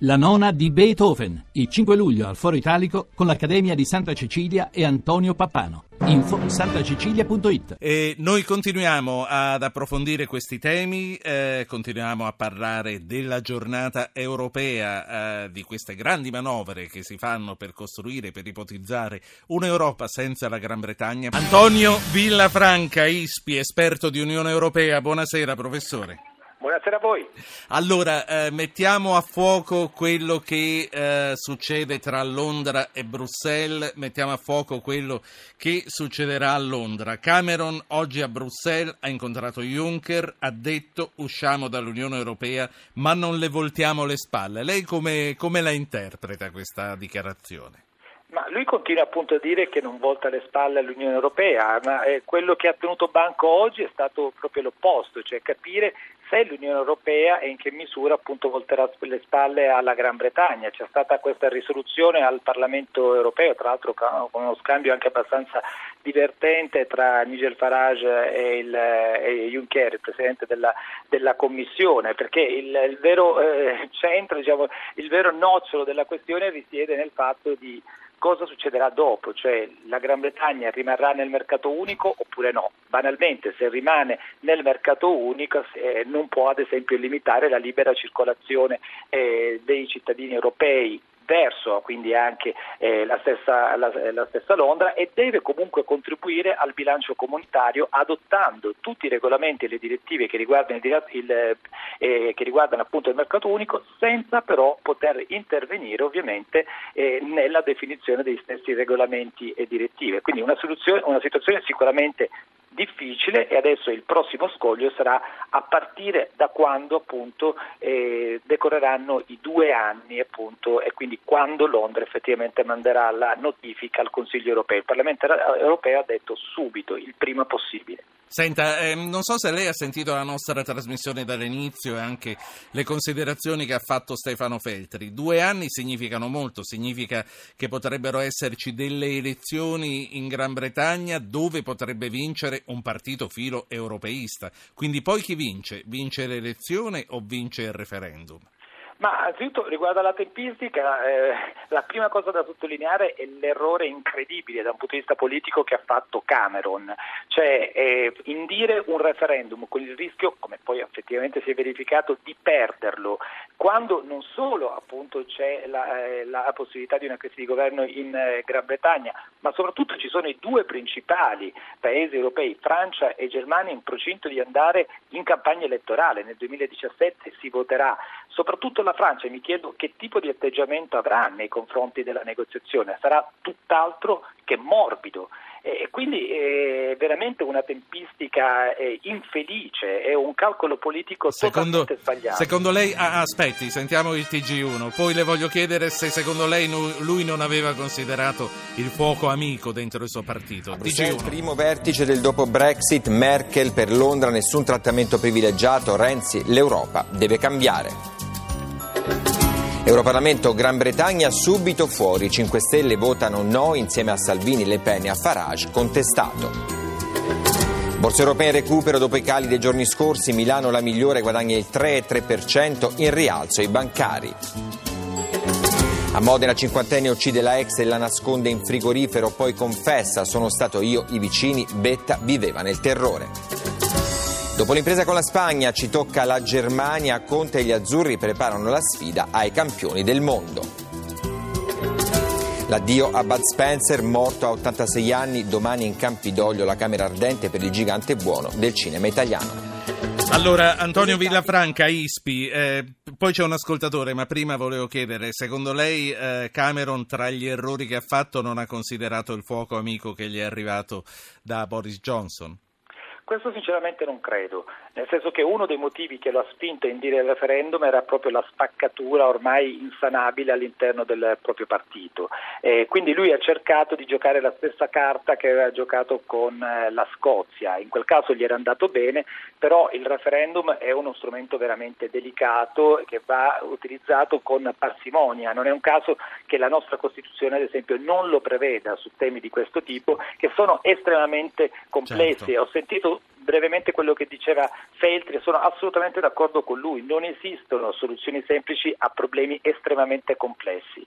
La nona di Beethoven, il 5 luglio al Foro Italico con l'Accademia di Santa Cecilia e Antonio Pappano. Info santacecilia.it E noi continuiamo ad approfondire questi temi, eh, continuiamo a parlare della giornata europea, eh, di queste grandi manovre che si fanno per costruire, per ipotizzare un'Europa senza la Gran Bretagna. Antonio Villafranca, ISPI, esperto di Unione Europea, buonasera professore. Buonasera a voi. Allora, eh, mettiamo a fuoco quello che eh, succede tra Londra e Bruxelles, mettiamo a fuoco quello che succederà a Londra. Cameron oggi a Bruxelles ha incontrato Juncker, ha detto usciamo dall'Unione Europea ma non le voltiamo le spalle. Lei come, come la interpreta questa dichiarazione? Ma lui continua appunto a dire che non volta le spalle all'Unione Europea, ma eh, quello che ha tenuto banco oggi è stato proprio l'opposto, cioè capire se l'Unione Europea e in che misura appunto volterà le spalle alla Gran Bretagna. C'è stata questa risoluzione al Parlamento Europeo, tra l'altro con uno scambio anche abbastanza divertente tra Nigel Farage e, il, e Juncker, il Presidente della, della Commissione, perché il, il vero eh, centro, diciamo, il vero nocciolo della questione risiede nel fatto di cosa succederà dopo, cioè la Gran Bretagna rimarrà nel mercato unico oppure no. Banalmente, se rimane nel mercato unico eh, non può ad esempio limitare la libera circolazione eh, dei cittadini europei verso quindi anche eh, la, stessa, la, la, stessa, Londra e deve comunque contribuire al bilancio comunitario adottando tutti i regolamenti e le direttive che riguardano, il, il, eh, che riguardano appunto il mercato unico senza però poter intervenire ovviamente eh, nella definizione dei stessi regolamenti e direttive. Quindi una, una situazione sicuramente difficile e adesso il prossimo scoglio sarà a partire da quando appunto eh, decorreranno i due anni appunto e quindi quando Londra effettivamente manderà la notifica al Consiglio europeo. Il Parlamento europeo ha detto subito, il prima possibile. Senta, eh, non so se lei ha sentito la nostra trasmissione dall'inizio e anche le considerazioni che ha fatto Stefano Feltri. Due anni significano molto, significa che potrebbero esserci delle elezioni in Gran Bretagna dove potrebbe vincere un partito filo europeista. Quindi poi chi vince? Vince l'elezione o vince il referendum? Ma anzitutto riguardo alla tempistica, eh, la prima cosa da sottolineare è l'errore incredibile da un punto di vista politico che ha fatto Cameron, cioè eh, indire un referendum con il rischio, come poi effettivamente si è verificato, di perderlo, quando non solo appunto c'è la, eh, la possibilità di una crisi di governo in eh, Gran Bretagna, ma soprattutto ci sono i due principali paesi europei, Francia e Germania, in procinto di andare in campagna elettorale. Nel 2017 si voterà soprattutto la Francia, mi chiedo che tipo di atteggiamento avrà nei confronti della negoziazione, sarà tutt'altro che morbido. E quindi è veramente una tempistica eh, infelice, è un calcolo politico secondo, totalmente sbagliato. Secondo lei, ah, aspetti, sentiamo il TG1, poi le voglio chiedere se secondo lei lui non aveva considerato il fuoco amico dentro il suo partito. TG1. Primo vertice del dopo Brexit, Merkel per Londra, nessun trattamento privilegiato, Renzi, l'Europa deve cambiare. Europarlamento Gran Bretagna subito fuori, 5 Stelle votano no insieme a Salvini, Le Pen e a Farage, contestato. Borsa europea in recupero dopo i cali dei giorni scorsi, Milano la migliore guadagna il 3,3%, in rialzo i bancari. A Modena cinquantenne uccide la ex e la nasconde in frigorifero, poi confessa sono stato io i vicini, Betta viveva nel terrore. Dopo l'impresa con la Spagna ci tocca la Germania, Conte e gli azzurri preparano la sfida ai campioni del mondo. L'addio a Bud Spencer, morto a 86 anni, domani in Campidoglio la Camera Ardente per il gigante buono del cinema italiano. Allora, Antonio Villafranca, ISPI, eh, poi c'è un ascoltatore, ma prima volevo chiedere, secondo lei eh, Cameron tra gli errori che ha fatto non ha considerato il fuoco amico che gli è arrivato da Boris Johnson? Questo sinceramente non credo, nel senso che uno dei motivi che lo ha spinto a indire il referendum era proprio la spaccatura ormai insanabile all'interno del proprio partito. E quindi lui ha cercato di giocare la stessa carta che aveva giocato con eh, la Scozia. In quel caso gli era andato bene, però il referendum è uno strumento veramente delicato che va utilizzato con parsimonia. Non è un caso che la nostra Costituzione, ad esempio, non lo preveda su temi di questo tipo, che sono estremamente complessi. Certo. Ho sentito brevemente quello che diceva Feltri, sono assolutamente d'accordo con lui, non esistono soluzioni semplici a problemi estremamente complessi.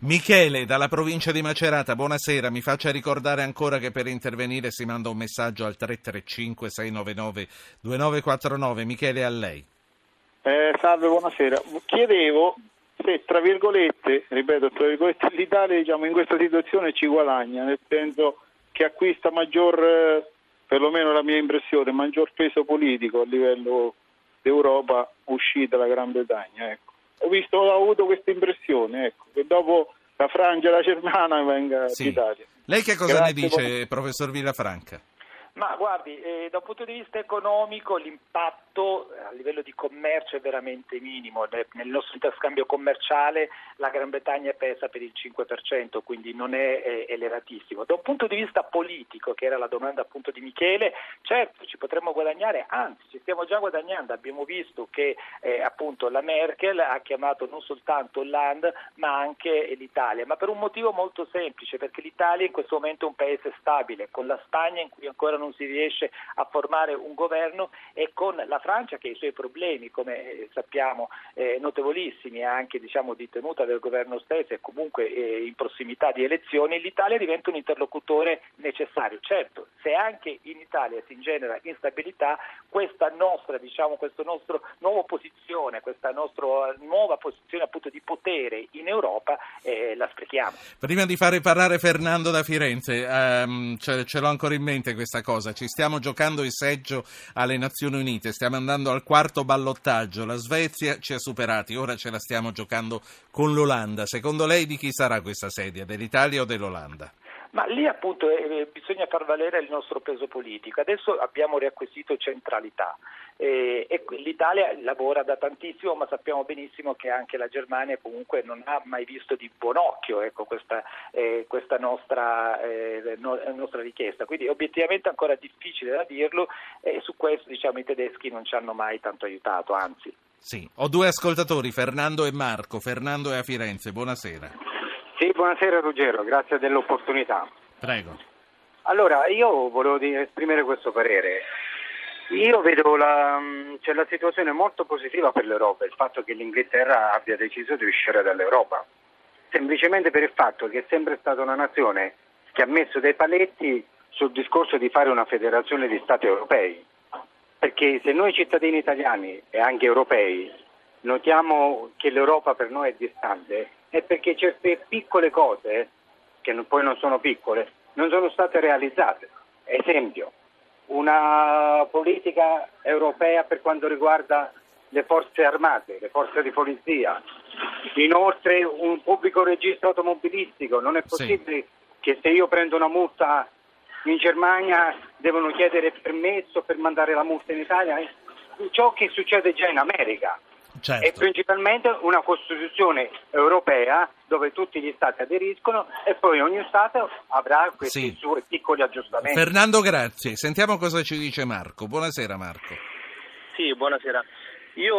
Michele dalla provincia di Macerata, buonasera, mi faccia ricordare ancora che per intervenire si manda un messaggio al 335 699 2949, Michele a lei. Eh, salve, buonasera. Chiedevo se, tra virgolette, ripeto, tra virgolette, l'Italia diciamo, in questa situazione ci guadagna, nel senso che acquista maggior eh, perlomeno la mia impressione, maggior peso politico a livello d'Europa uscita dalla Gran Bretagna. Ecco. Ho, visto, ho avuto questa impressione, ecco, che dopo la Francia e la Germania venga Sì. l'Italia. Lei che cosa Grazie, ne dice, professor Villafranca? Ma guardi, eh, da un punto di vista economico l'impatto eh, a livello di commercio è veramente minimo. Ne- Nel nostro interscambio commerciale la Gran Bretagna pesa per il 5%, quindi non è eh, elevatissimo. Da un punto di vista politico, che era la domanda appunto di Michele, certo ci potremmo guadagnare, anzi ci stiamo già guadagnando. Abbiamo visto che eh, appunto la Merkel ha chiamato non soltanto Hollande ma anche l'Italia, ma per un motivo molto semplice, perché l'Italia in questo momento è un paese stabile, con la Spagna in cui ancora non si riesce a formare un governo e con la Francia che ha i suoi problemi, come eh, sappiamo, eh, notevolissimi, anche diciamo, di tenuta del governo stesso e comunque eh, in prossimità di elezioni, l'Italia diventa un interlocutore necessario. Certo, se anche in Italia si genera instabilità, questa nostra, diciamo, questa nostra nuova posizione, questa nostra nuova posizione appunto di potere in Europa eh, la sprechiamo. Prima di fare parlare Fernando da Firenze, ehm, ce, ce l'ho ancora in mente questa cosa, ci stiamo giocando il seggio alle Nazioni Unite, stiamo andando al quarto ballottaggio, la Svezia ci ha superati, ora ce la stiamo giocando con l'Olanda. Secondo lei di chi sarà questa sedia, dell'Italia o dell'Olanda? Ma lì appunto eh, bisogna far valere il nostro peso politico. Adesso abbiamo riacquisito centralità eh, e l'Italia lavora da tantissimo, ma sappiamo benissimo che anche la Germania comunque non ha mai visto di buon occhio ecco, questa, eh, questa nostra, eh, no- nostra richiesta. Quindi obiettivamente è ancora difficile da dirlo e su questo diciamo, i tedeschi non ci hanno mai tanto aiutato, anzi. Sì, ho due ascoltatori, Fernando e Marco. Fernando è a Firenze, buonasera. Buonasera Ruggero, grazie dell'opportunità. Prego. Allora, io volevo esprimere questo parere. Io vedo la, c'è la situazione molto positiva per l'Europa, il fatto che l'Inghilterra abbia deciso di uscire dall'Europa, semplicemente per il fatto che è sempre stata una nazione che ha messo dei paletti sul discorso di fare una federazione di Stati europei, perché se noi cittadini italiani e anche europei notiamo che l'Europa per noi è distante, è perché certe piccole cose, che poi non sono piccole, non sono state realizzate. Esempio, una politica europea per quanto riguarda le forze armate, le forze di polizia, inoltre un pubblico registro automobilistico. Non è Sì. possibile che se io prendo una multa in Germania devono chiedere permesso per mandare la multa in Italia. Ciò che succede già in America e Certo. principalmente una Costituzione europea dove tutti gli Stati aderiscono e poi ogni Stato avrà questi Sì. suoi piccoli aggiustamenti. Fernando, grazie. Sentiamo cosa ci dice Marco. Buonasera Marco. Sì, buonasera. Io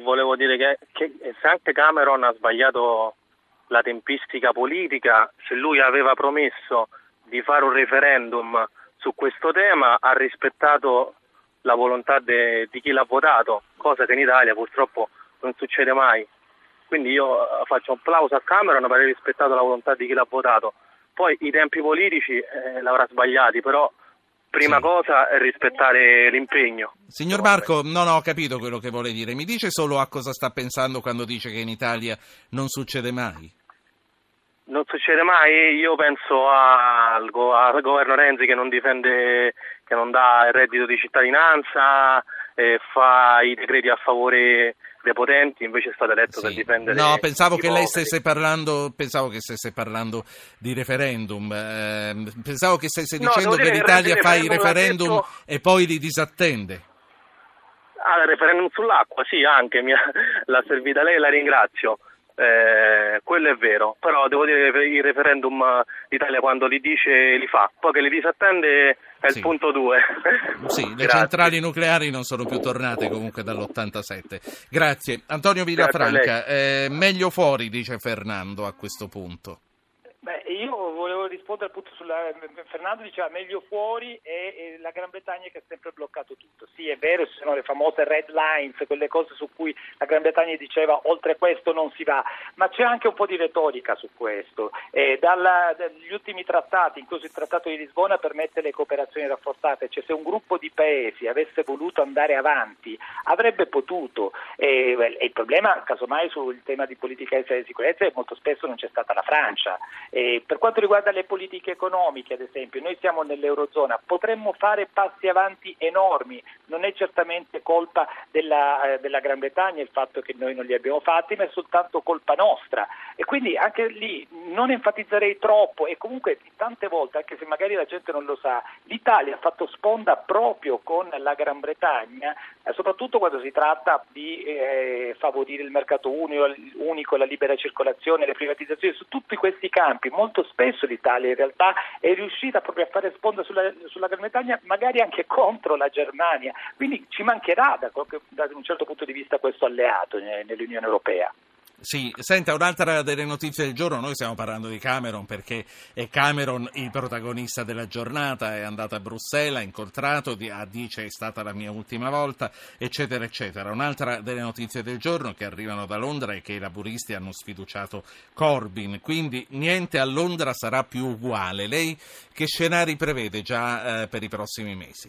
volevo dire che, che se anche Cameron ha sbagliato la tempistica politica, se lui aveva promesso di fare un referendum su questo tema, ha rispettato la volontà de- di chi l'ha votato, cosa che in Italia purtroppo non succede mai. Quindi io eh, faccio un applauso a Cameron per aver rispettato la volontà di chi l'ha votato. Poi i tempi politici eh, l'avrà sbagliati, però prima Sì. cosa è rispettare l'impegno. Signor Marco, non ho capito quello che vuole dire. Mi dice solo a cosa sta pensando quando dice che in Italia non succede mai? Non succede mai, io penso al, go- al governo Renzi che non difende, che non dà il reddito di cittadinanza, e fa i decreti a favore dei potenti, invece è stato eletto per Sì. difendere No, pensavo che lei stesse parlando, pensavo che stesse parlando di referendum. ehm, pensavo che stesse No, dicendo che l'Italia fa i referendum detto- e poi li disattende. Ah, il referendum sull'acqua, sì, anche, mi ha, l'ha servita lei, la ringrazio. Eh, quello è vero, però devo dire che il referendum l'Italia quando li dice li fa, poi che li disattende è Sì. il punto due. Sì, le Grazie. centrali nucleari non sono più tornate comunque dall'87. Grazie. Antonio Villafranca, eh, meglio fuori, dice Fernando a questo punto. Rispondere appunto sulla Fernando diceva meglio fuori e, e, la Gran Bretagna che ha sempre bloccato tutto. Sì, è vero, ci sono le famose red lines, quelle cose su cui la Gran Bretagna diceva oltre questo non si va, ma c'è anche un po' di retorica su questo. Eh, dalla, dagli ultimi trattati, incluso il Trattato di Lisbona, permette le cooperazioni rafforzate, cioè se un gruppo di paesi avesse voluto andare avanti avrebbe potuto. Eh, e il problema, casomai, sul tema di politica estera e sicurezza è molto spesso non c'è stata la Francia. Eh, per quanto riguarda le politiche economiche, ad esempio, noi siamo nell'Eurozona, potremmo fare passi avanti enormi, non è certamente colpa della, eh, della Gran Bretagna il fatto che noi non li abbiamo fatti, ma è soltanto colpa nostra. E quindi anche lì non enfatizzerei troppo e comunque tante volte, anche se magari la gente non lo sa, l'Italia ha fatto sponda proprio con la Gran Bretagna, eh, soprattutto quando si tratta di eh, favorire il mercato unico, unico, la libera circolazione, le privatizzazioni, su tutti questi campi. Molto spesso l'Italia in realtà è riuscita proprio a fare sponda sulla, sulla Gran Bretagna, magari anche contro la Germania. Quindi ci mancherà da, da un certo punto di vista questo alleato nell'Unione Europea. Sì, senta, un'altra delle notizie del giorno, noi stiamo parlando di Cameron perché è Cameron il protagonista della giornata, è andato a Bruxelles, ha incontrato, dice è stata la mia ultima volta, eccetera, eccetera. Un'altra delle notizie del giorno che arrivano da Londra è che i laburisti hanno sfiduciato Corbyn, quindi niente a Londra sarà più uguale. Lei che scenari prevede già eh, per i prossimi mesi?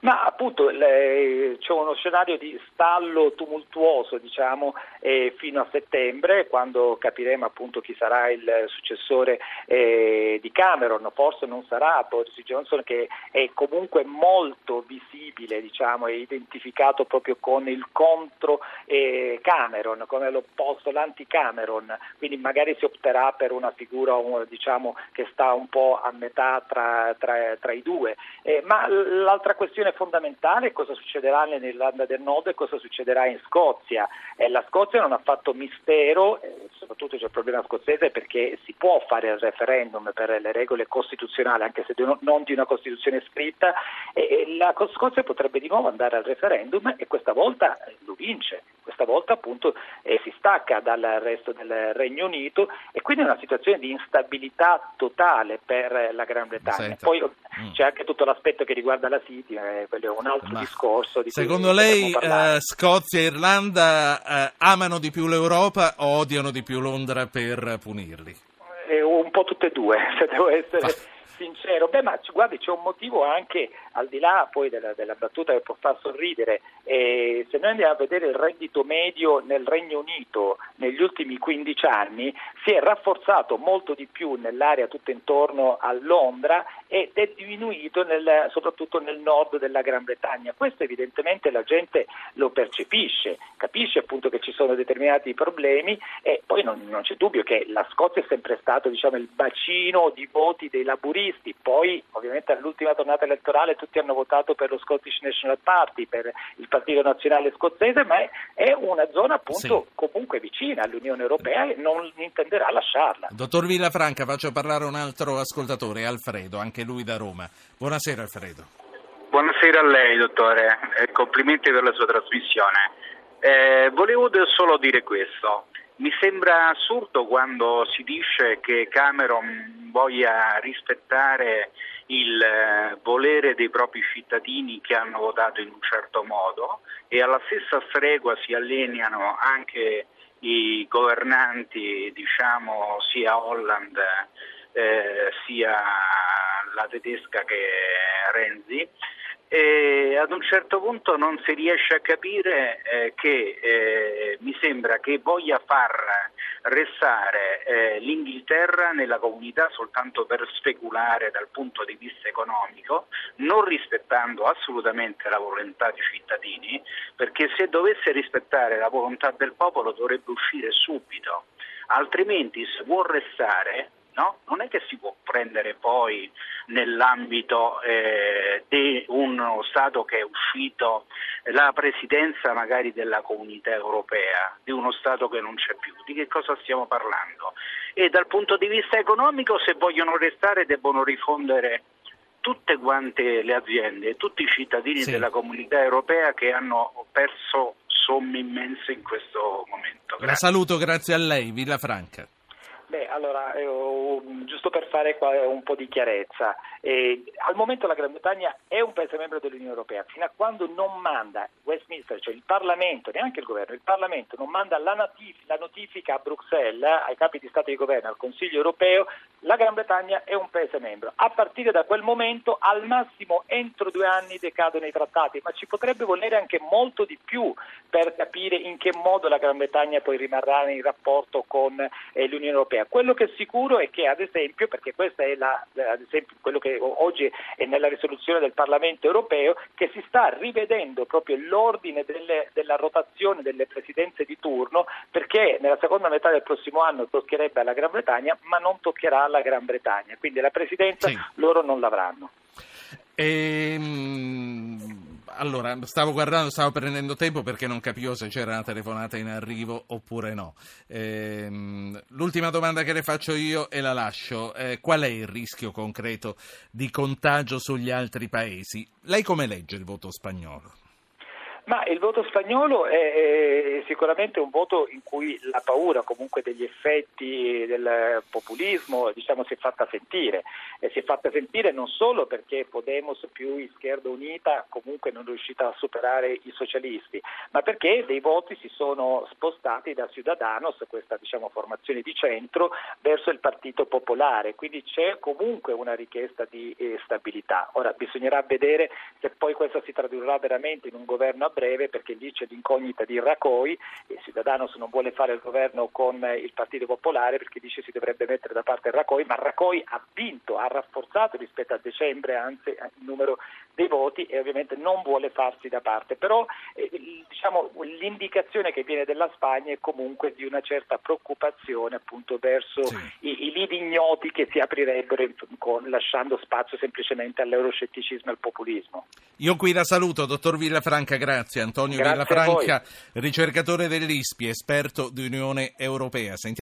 Ma appunto le, c'è uno scenario di stallo tumultuoso diciamo, eh, fino a settembre, quando capiremo appunto chi sarà il successore eh, di Cameron. Forse non sarà Boris Johnson che è comunque molto visibile, diciamo, è identificato proprio con il contro eh, Cameron, come l'opposto, l'anti-Cameron. Quindi magari si opterà per una figura diciamo, che sta un po' a metà tra, tra, tra i due. Eh, ma l'altra questione questione fondamentale è cosa succederà nell'Irlanda del Nord e cosa succederà in Scozia. Eh, la Scozia non ha fatto mistero, eh, soprattutto c'è il problema scozzese perché si può fare il referendum per le regole costituzionali, anche se non di una Costituzione scritta, e la Scozia potrebbe di nuovo andare al referendum e questa volta eh, lo vince questa volta appunto eh, si stacca dal resto del Regno Unito e quindi è una situazione di instabilità totale per la Gran Bretagna. Senta. Poi mm. c'è anche tutto l'aspetto che riguarda la City, eh, quello è un altro Ma discorso. secondo lei eh, Scozia e Irlanda eh, amano di più l'Europa o odiano di più Londra per punirli? Eh, un po' tutte e due, se devo essere sincero. Beh, ma guardi, c'è un motivo anche al di là poi della, della battuta che può far sorridere. Eh, se noi andiamo a vedere il reddito medio nel Regno Unito negli ultimi 15 anni, si è rafforzato molto di più nell'area tutta intorno a Londra ed è diminuito nel, soprattutto nel nord della Gran Bretagna. Questo evidentemente la gente lo percepisce, capisce appunto che ci sono determinati problemi e poi non, non c'è dubbio che la Scozia è sempre stato diciamo, il bacino di voti dei laburisti, poi ovviamente all'ultima tornata elettorale tutti hanno votato per lo Scottish National Party, per il Partito Nazionale Scozzese, ma è, una zona appunto sì. comunque vicina all'Unione Europea e non intenderà lasciarla. Dottor Villafranca, faccio parlare un altro ascoltatore, Alfredo, anche lui da Roma. Buonasera Alfredo. Buonasera a lei, dottore, e complimenti per la sua trasmissione. Eh, volevo solo dire questo. Mi sembra assurdo quando si dice che Cameron voglia rispettare il eh, volere dei propri cittadini che hanno votato in un certo modo e alla stessa stregua si allineano anche i governanti, diciamo, sia Holland eh, sia la tedesca che Renzi e ad un certo punto non si riesce a capire eh, che eh, mi sembra che voglia far restare eh, l'Inghilterra nella comunità soltanto per speculare dal punto di vista economico, non rispettando assolutamente la volontà dei cittadini, perché se dovesse rispettare la volontà del popolo dovrebbe uscire subito, altrimenti se vuol restare no? non è che si può prendere poi nell'ambito eh, di uno Stato che è uscito la presidenza magari della comunità europea, di uno Stato che non c'è più, di che cosa stiamo parlando? E dal punto di vista economico se vogliono restare debbono rifondere tutte quante le aziende, tutti i cittadini sì. della comunità europea che hanno perso somme immense in questo momento. Grazie. La saluto, grazie a lei, Villafranca. Beh, allora, eh, giusto per fare fare un po' di chiarezza. Eh, al momento la Gran Bretagna è un paese membro dell'Unione Europea, fino a quando non manda Westminster, cioè il Parlamento, neanche il governo, il Parlamento non manda la notifica a Bruxelles, ai capi di Stato e di governo, al Consiglio Europeo, la Gran Bretagna è un paese membro. A partire da quel momento, al massimo entro due anni decadono i trattati, ma ci potrebbe volere anche molto di più per capire in che modo la Gran Bretagna poi rimarrà in rapporto con eh, l'Unione Europea. Quello che è sicuro è che, ad esempio, perché questo è la, esempio, quello che oggi è nella risoluzione del Parlamento europeo, che si sta rivedendo proprio l'ordine delle, della rotazione delle presidenze di turno, perché nella seconda metà del prossimo anno toccherebbe alla Gran Bretagna, ma non toccherà alla Gran Bretagna. Quindi la presidenza sì. loro non l'avranno. Ehm allora, stavo guardando, stavo prendendo tempo perché non capivo se c'era una telefonata in arrivo oppure no. Ehm, l'ultima domanda che le faccio io e la lascio. Eh, qual è il rischio concreto di contagio sugli altri paesi? Lei come legge il voto spagnolo? Ma il voto spagnolo è, è, sicuramente un voto in cui la paura comunque degli effetti del populismo diciamo, si è fatta sentire. E si è fatta sentire non solo perché Podemos più Izquierda Unita comunque non è riuscita a superare i socialisti, ma perché dei voti si sono spostati da Ciudadanos, questa diciamo, formazione di centro, verso il Partito Popolare. Quindi c'è comunque una richiesta di eh, stabilità. Ora bisognerà vedere se poi questo si tradurrà veramente in un governo a breve perché lì c'è l'incognita di Racoi e Ciudadanos non vuole fare il governo con il Partito Popolare perché dice si dovrebbe mettere da parte Racoi, ma Racoi ha vinto, ha rafforzato rispetto a dicembre anzi il numero dei voti e ovviamente non vuole farsi da parte, però eh, diciamo, l'indicazione che viene dalla Spagna è comunque di una certa preoccupazione appunto verso sì. i, i lidi ignoti che si aprirebbero in, con, lasciando spazio semplicemente all'euroscetticismo e al populismo. Io qui la saluto, dottor Villafranca, grazie. Antonio grazie Villafranca, ricercatore dell'ISPI, esperto di Unione Europea. Sentiamo